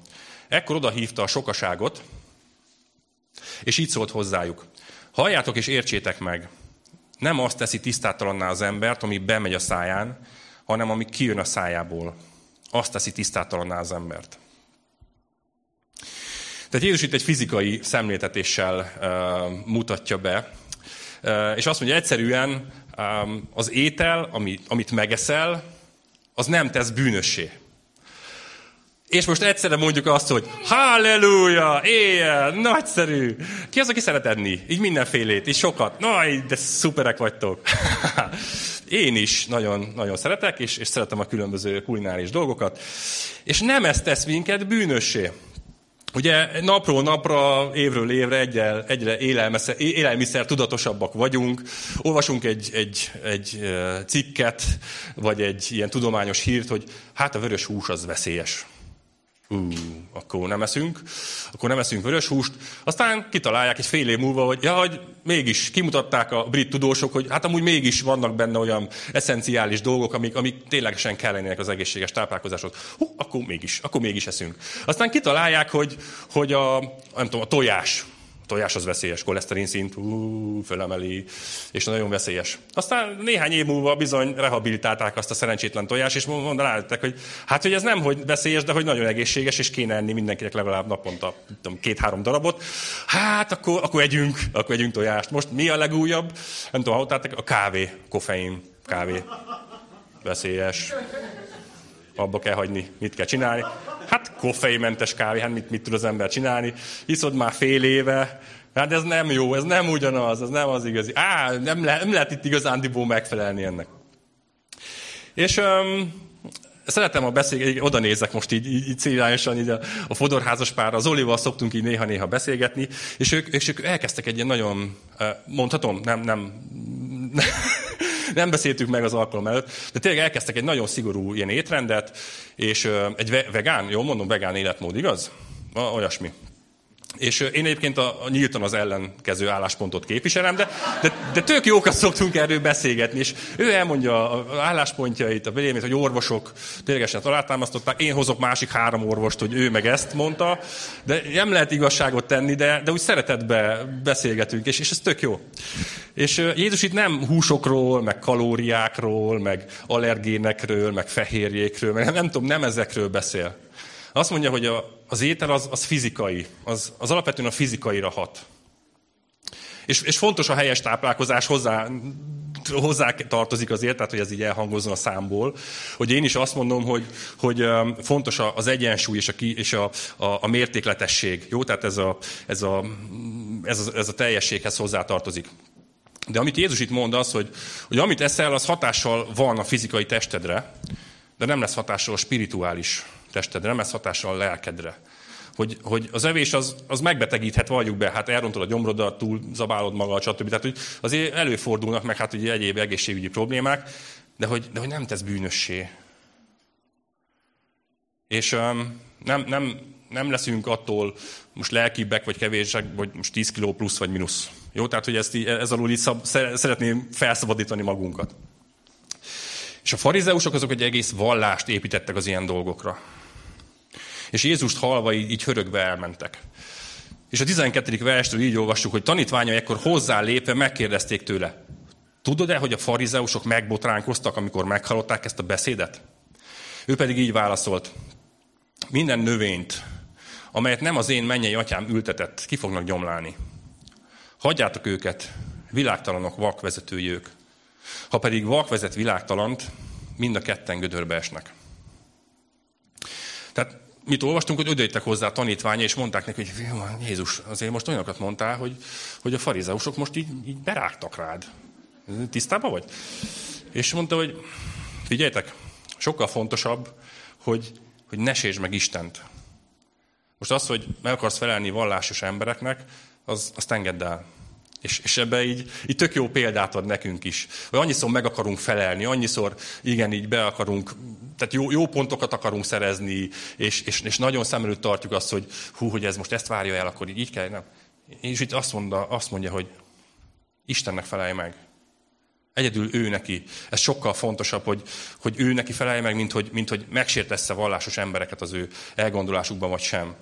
Ekkor oda hívta a sokaságot, és így szólt hozzájuk. Halljátok és értsétek meg, nem azt teszi tisztátalanná az embert, ami bemegy a száján, hanem ami kijön a szájából. Azt teszi tisztátalanná az embert. Tehát Jézus itt egy fizikai szemléltetéssel uh, mutatja be, uh, és azt mondja, egyszerűen um, az étel, amit, amit megeszel, az nem tesz bűnössé. És most egyszerre mondjuk azt, hogy halleluja, éjjel, nagyszerű. Ki az, aki szeret enni? Így mindenfélét, így sokat. Naj, de szuperek vagytok. Én is nagyon, nagyon szeretek, és, és szeretem a különböző kulináris dolgokat. És nem ezt tesz minket bűnössé. Ugye napról napra, évről évre egyre, egyre élelmiszer, élelmiszer tudatosabbak vagyunk, olvasunk egy, egy, egy cikket, vagy egy ilyen tudományos hírt, hogy hát a vörös hús az veszélyes ú, akkor nem eszünk, akkor nem eszünk vörös húst. Aztán kitalálják egy fél év múlva, hogy ja, hogy mégis kimutatták a brit tudósok, hogy hát amúgy mégis vannak benne olyan eszenciális dolgok, amik, amik ténylegesen kellenének az egészséges táplálkozáshoz. Hú, akkor mégis, akkor mégis eszünk. Aztán kitalálják, hogy, hogy a, nem tudom, a tojás, tojás az veszélyes, koleszterin szint ú, fölemeli, és nagyon veszélyes. Aztán néhány év múlva bizony rehabilitálták azt a szerencsétlen tojás, és mondanátok, hogy hát, hogy ez nem hogy veszélyes, de hogy nagyon egészséges, és kéne enni mindenkinek legalább naponta két-három darabot. Hát akkor, akkor együnk, akkor együnk tojást. Most mi a legújabb? Nem tudom, hallottátok? A kávé, koffein, kávé. Veszélyes. Abba kell hagyni, mit kell csinálni. Hát koffeinmentes kávé, hát mit, mit tud az ember csinálni? Hiszod már fél éve, hát ez nem jó, ez nem ugyanaz, ez nem az igazi. Á, nem, le, nem lehet itt igazándiból megfelelni ennek. És um, szeretem a beszélgetni, oda nézek most így, így, így célányosan, így a, a fodorházas pár, az Olival szoktunk így néha-néha beszélgetni, és ők, és ők elkezdtek egy ilyen nagyon, mondhatom, nem, nem, nem beszéltük meg az alkalom előtt, de tényleg elkezdtek egy nagyon szigorú ilyen étrendet, és egy vegán, jól mondom, vegán életmód, igaz? Olyasmi. És én egyébként a, a nyíltan az ellenkező álláspontot képviselem, de, de, de tök jókat szoktunk erről beszélgetni, és ő elmondja a álláspontjait, a véleményét, hogy orvosok ténylegesen alátámasztották, én hozok másik három orvost, hogy ő meg ezt mondta, de nem lehet igazságot tenni, de, de úgy szeretetbe beszélgetünk, és, és ez tök jó. És Jézus itt nem húsokról, meg kalóriákról, meg allergénekről, meg fehérjékről, meg nem, nem tudom, nem ezekről beszél azt mondja, hogy a, az étel az, az fizikai, az, az alapvetően a fizikaira hat. És, és fontos a helyes táplálkozás hozzá, hozzá tartozik azért, tehát hogy ez így elhangozzon a számból, hogy én is azt mondom, hogy, hogy fontos az egyensúly és a, és a, a, a mértékletesség. Jó, tehát ez a, ez, a, ez, a, ez a teljességhez hozzá tartozik. De amit Jézus itt mond az, hogy, hogy amit eszel, az hatással van a fizikai testedre, de nem lesz hatással a spirituális testedre, nem lesz hatással a lelkedre. Hogy, hogy az evés az, az megbetegíthet, valljuk be, hát elrontod a gyomrodat, túl zabálod magad, stb. Tehát, hogy azért előfordulnak meg hát ugye egyéb egészségügyi problémák, de hogy, de hogy nem tesz bűnössé. És um, nem, nem, nem leszünk attól most lelkibbek, vagy kevések, vagy most 10 kiló plusz, vagy mínusz. Jó, tehát, hogy ezt, ez alul így szab, szeretném felszabadítani magunkat. És a farizeusok azok egy egész vallást építettek az ilyen dolgokra. És Jézust halva így, így hörögve elmentek. És a 12. verstől így olvassuk, hogy tanítványai ekkor hozzá lépve megkérdezték tőle, tudod-e, hogy a farizeusok megbotránkoztak, amikor meghallották ezt a beszédet? Ő pedig így válaszolt, minden növényt, amelyet nem az én mennyei atyám ültetett, ki fognak gyomlálni. Hagyjátok őket, világtalanok, vakvezetői ők. Ha pedig vak vezet világtalant, mind a ketten gödörbe esnek. Tehát mit olvastunk, hogy ödöjtek hozzá a tanítványa, és mondták neki, hogy Jézus, azért most olyanokat mondtál, hogy, hogy a farizeusok most így, így berágtak rád. Tisztában vagy? És mondta, hogy figyeljetek, sokkal fontosabb, hogy, hogy ne sértsd meg Istent. Most az, hogy meg akarsz felelni vallásos embereknek, az, azt engedd el. És, és ebbe így, így tök jó példát ad nekünk is. Hogy annyiszor meg akarunk felelni, annyiszor igen, így be akarunk, tehát jó, jó pontokat akarunk szerezni, és, és, és nagyon szem előtt tartjuk azt, hogy hú, hogy ez most ezt várja el, akkor így, így kell, nem. És itt azt, mondja, azt mondja, hogy Istennek felelj meg. Egyedül ő neki. Ez sokkal fontosabb, hogy, hogy ő neki felelj meg, mint hogy, mint hogy megsértesse vallásos embereket az ő elgondolásukban, vagy sem.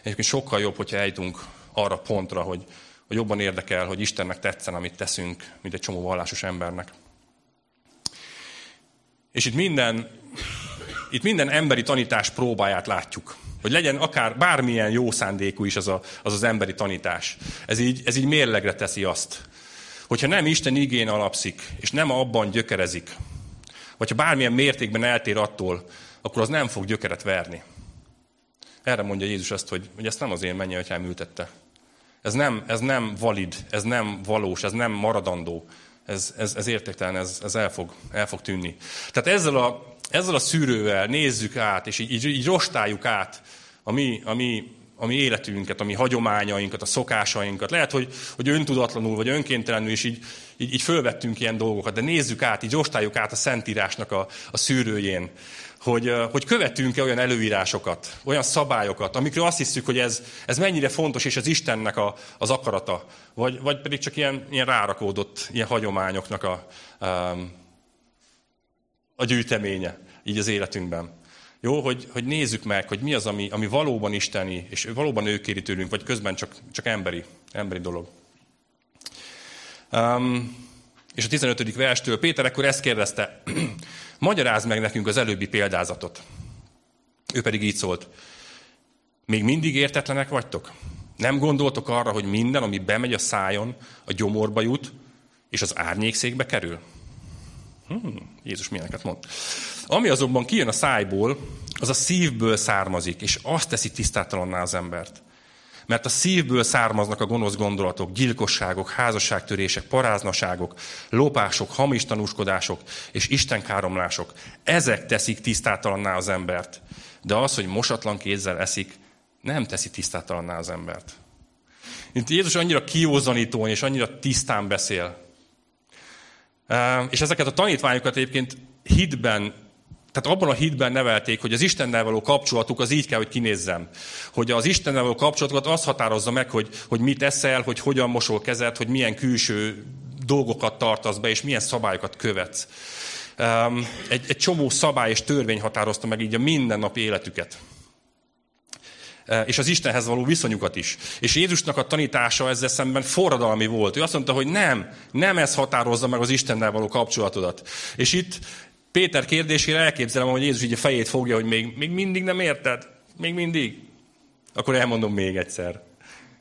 Egyébként sokkal jobb, hogyha eljutunk arra pontra, hogy, hogy jobban érdekel, hogy Istennek tetszen, amit teszünk, mint egy csomó vallásos embernek. És itt minden, itt minden emberi tanítás próbáját látjuk. Hogy legyen akár bármilyen jó szándékú is az a, az, az emberi tanítás. Ez így, ez így mérlegre teszi azt, hogyha nem Isten igén alapszik, és nem abban gyökerezik, vagy ha bármilyen mértékben eltér attól, akkor az nem fog gyökeret verni. Erre mondja Jézus azt, hogy, hogy ezt nem az én mennyi atyám ültette. Ez nem, ez nem valid, ez nem valós, ez nem maradandó. Ez, ez, ez értéktelen, ez, ez el, fog, el fog tűnni. Tehát ezzel a, ezzel a szűrővel nézzük át, és így, így, így rostáljuk át a mi, a mi a mi életünket, a mi hagyományainkat, a szokásainkat. Lehet, hogy, hogy öntudatlanul vagy önkéntelenül is így, így, így fölvettünk ilyen dolgokat, de nézzük át, így ostáljuk át a Szentírásnak a, a szűrőjén, hogy, hogy követünk-e olyan előírásokat, olyan szabályokat, amikről azt hiszük, hogy ez, ez mennyire fontos, és az Istennek a, az akarata, vagy, vagy pedig csak ilyen, ilyen rárakódott ilyen hagyományoknak a, a gyűjteménye így az életünkben. Jó, hogy, hogy nézzük meg, hogy mi az, ami, ami valóban isteni, és valóban ő kéri tőlünk, vagy közben csak, csak emberi, emberi dolog. Um, és a 15. verstől Péter akkor ezt kérdezte, magyaráz meg nekünk az előbbi példázatot. Ő pedig így szólt, még mindig értetlenek vagytok? Nem gondoltok arra, hogy minden, ami bemegy a szájon, a gyomorba jut, és az árnyékszékbe kerül? Hmm, Jézus milyeneket mond. Ami azonban kijön a szájból, az a szívből származik, és azt teszi tisztátalanná az embert. Mert a szívből származnak a gonosz gondolatok, gyilkosságok, házasságtörések, paráznaságok, lopások, hamis tanúskodások és istenkáromlások. Ezek teszik tisztátalanná az embert. De az, hogy mosatlan kézzel eszik, nem teszi tisztátalanná az embert. Mint Jézus annyira kiózanítón és annyira tisztán beszél. És ezeket a tanítványokat egyébként hitben tehát abban a hitben nevelték, hogy az Istennel való kapcsolatuk az így kell, hogy kinézzem. Hogy az Istennel való kapcsolatokat az határozza meg, hogy, hogy mit eszel, hogy hogyan mosol kezed, hogy milyen külső dolgokat tartasz be, és milyen szabályokat követsz. Egy, egy csomó szabály és törvény határozta meg így a mindennapi életüket és az Istenhez való viszonyukat is. És Jézusnak a tanítása ezzel szemben forradalmi volt. Ő azt mondta, hogy nem, nem ez határozza meg az Istennel való kapcsolatodat. És itt Péter kérdésére elképzelem, hogy Jézus így a fejét fogja, hogy még, még mindig nem érted? Még mindig? Akkor elmondom még egyszer.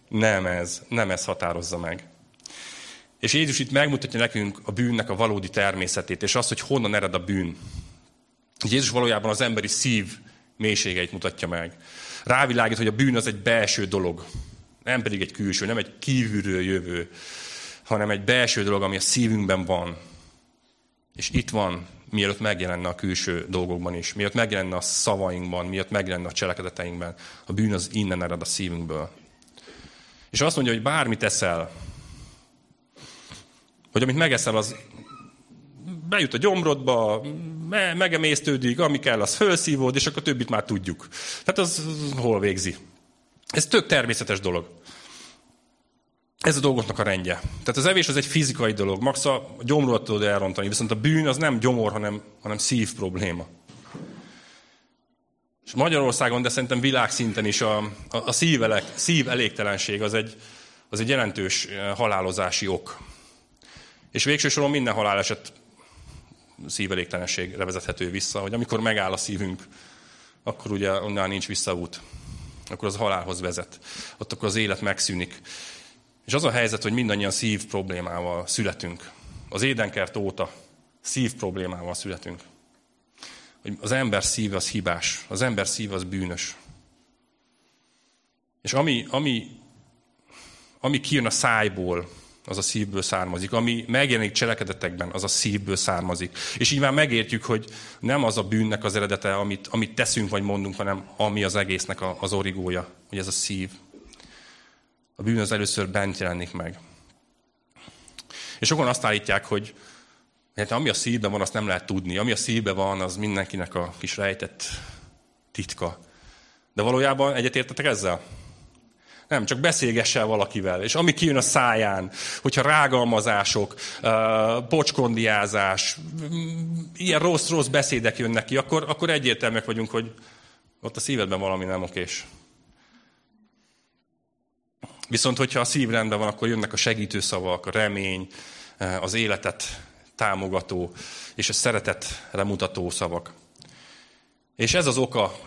Nem ez, nem ez határozza meg. És Jézus itt megmutatja nekünk a bűnnek a valódi természetét, és azt, hogy honnan ered a bűn. Jézus valójában az emberi szív mélységeit mutatja meg. Rávilágít, hogy a bűn az egy belső dolog, nem pedig egy külső, nem egy kívülről jövő, hanem egy belső dolog, ami a szívünkben van. És itt van mielőtt megjelenne a külső dolgokban is, mielőtt megjelenne a szavainkban, mielőtt megjelenne a cselekedeteinkben. A bűn az innen ered a szívünkből. És azt mondja, hogy bármit eszel, hogy amit megeszel, az bejut a gyomrodba, me- megemésztődik, ami kell, az felszívod, és akkor többit már tudjuk. Tehát az hol végzi. Ez tök természetes dolog. Ez a dolgoknak a rendje. Tehát az evés az egy fizikai dolog, max a gyomrodat tudod elrontani, viszont a bűn az nem gyomor, hanem, hanem szív probléma. És Magyarországon, de szerintem világszinten is a, a, a szívelek, szív elégtelenség az egy, az egy jelentős eh, halálozási ok. És végső soron minden haláleset szívelégtelenségre vezethető vissza, hogy amikor megáll a szívünk, akkor ugye onnan nincs visszaút. Akkor az halálhoz vezet. Ott akkor az élet megszűnik. És az a helyzet, hogy mindannyian szív problémával születünk. Az édenkert óta szív problémával születünk. Hogy az ember szíve az hibás, az ember szíve az bűnös. És ami, ami, ami kijön a szájból, az a szívből származik. Ami megjelenik cselekedetekben, az a szívből származik. És így már megértjük, hogy nem az a bűnnek az eredete, amit, amit teszünk vagy mondunk, hanem ami az egésznek a, az origója, hogy ez a szív. A bűn az először bent jelenik meg. És sokan azt állítják, hogy hát ami a szívben van, azt nem lehet tudni. Ami a szívben van, az mindenkinek a kis rejtett titka. De valójában egyetértetek ezzel? Nem, csak beszélgessel valakivel. És ami kijön a száján, hogyha rágalmazások, pocskondiázás, ilyen rossz-rossz beszédek jönnek ki, akkor, akkor egyértelműek vagyunk, hogy ott a szívedben valami nem okés. Viszont, hogyha a szív rendben van, akkor jönnek a segítő szavak, a remény, az életet támogató és a szeretetre mutató szavak. És ez az oka,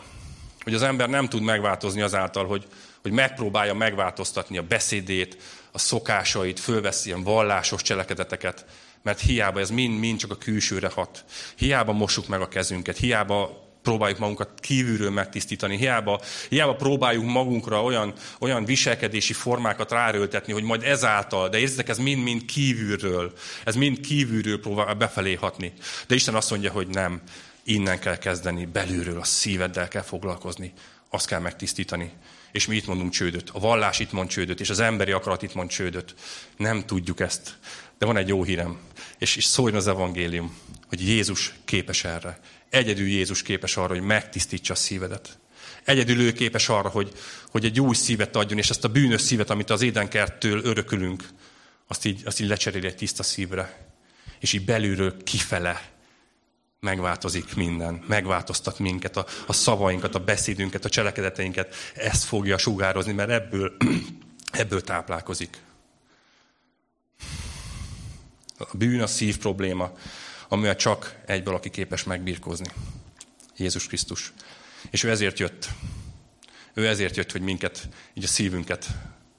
hogy az ember nem tud megváltozni azáltal, hogy, hogy megpróbálja megváltoztatni a beszédét, a szokásait, fölveszi ilyen vallásos cselekedeteket, mert hiába ez mind-mind csak a külsőre hat. Hiába mossuk meg a kezünket, hiába próbáljuk magunkat kívülről megtisztítani, hiába, hiába próbáljuk magunkra olyan, olyan viselkedési formákat ráröltetni, hogy majd ezáltal, de érzitek, ez mind-mind kívülről, ez mind kívülről próbál befelé hatni. De Isten azt mondja, hogy nem, innen kell kezdeni, belülről, a szíveddel kell foglalkozni, azt kell megtisztítani. És mi itt mondunk csődöt. A vallás itt mond csődöt, és az emberi akarat itt mond csődöt. Nem tudjuk ezt. De van egy jó hírem, és, és szóljon az evangélium, hogy Jézus képes erre. Egyedül Jézus képes arra, hogy megtisztítsa a szívedet. Egyedül ő képes arra, hogy, hogy egy új szívet adjon, és ezt a bűnös szívet, amit az édenkerttől örökülünk, azt így, azt így lecseréli egy tiszta szívre. És így belülről kifele megváltozik minden, megváltoztat minket, a, a szavainkat, a beszédünket, a cselekedeteinket. Ezt fogja sugározni, mert ebből, ebből táplálkozik. A bűn a szív probléma, amivel csak egy valaki képes megbírkozni. Jézus Krisztus. És ő ezért jött. Ő ezért jött, hogy minket, így a szívünket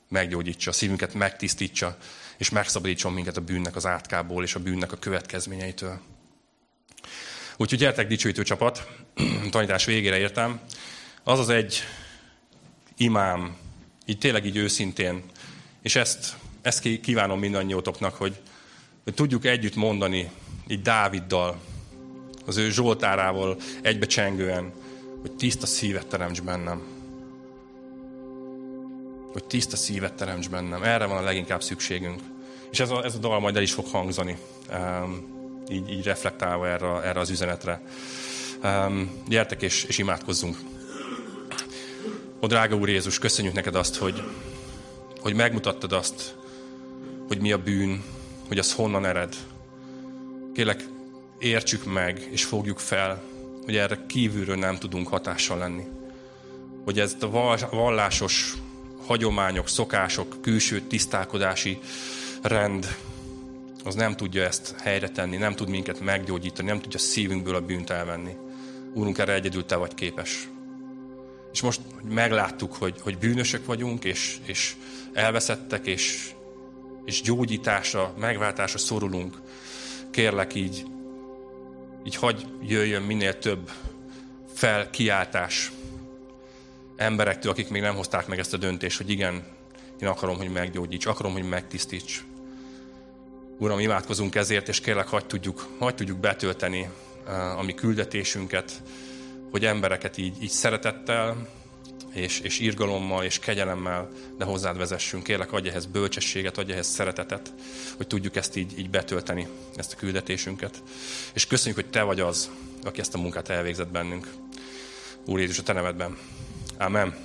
meggyógyítsa, a szívünket megtisztítsa, és megszabadítson minket a bűnnek az átkából és a bűnnek a következményeitől. Úgyhogy gyertek dicsőítő csapat, tanítás végére értem. Az az egy imám, így tényleg így őszintén, és ezt, ezt kívánom mindannyiótoknak, hogy, hogy tudjuk együtt mondani, így Dáviddal, az ő Zsoltárával egybecsengően, hogy tiszta szívet teremts bennem. Hogy tiszta szívet teremts bennem. Erre van a leginkább szükségünk. És ez a, ez a dal majd el is fog hangzani. Um, így, így reflektálva erre, erre az üzenetre. Um, gyertek és, és imádkozzunk. Ó, drága Úr Jézus, köszönjük neked azt, hogy, hogy megmutattad azt, hogy mi a bűn, hogy az honnan ered. Kérlek, értsük meg, és fogjuk fel, hogy erre kívülről nem tudunk hatással lenni. Hogy ez a vallásos hagyományok, szokások, külső tisztálkodási rend, az nem tudja ezt helyre tenni, nem tud minket meggyógyítani, nem tudja szívünkből a bűnt elvenni. Úrunk, erre egyedül te vagy képes. És most megláttuk, hogy, hogy bűnösök vagyunk, és, és elveszettek, és, és gyógyításra, megváltásra szorulunk. Kérlek így, így hagy jöjjön minél több felkiáltás emberektől, akik még nem hozták meg ezt a döntést, hogy igen, én akarom, hogy meggyógyíts, akarom, hogy megtisztíts. Uram, imádkozunk ezért, és kérlek, hagyd tudjuk, hagyd tudjuk betölteni uh, a mi küldetésünket, hogy embereket így, így szeretettel, és, és irgalommal, és kegyelemmel, de hozzád vezessünk. Kérlek, adj ehhez bölcsességet, adj ehhez szeretetet, hogy tudjuk ezt így, így betölteni, ezt a küldetésünket. És köszönjük, hogy Te vagy az, aki ezt a munkát elvégzett bennünk. Úr Jézus, a Te nevedben. Amen.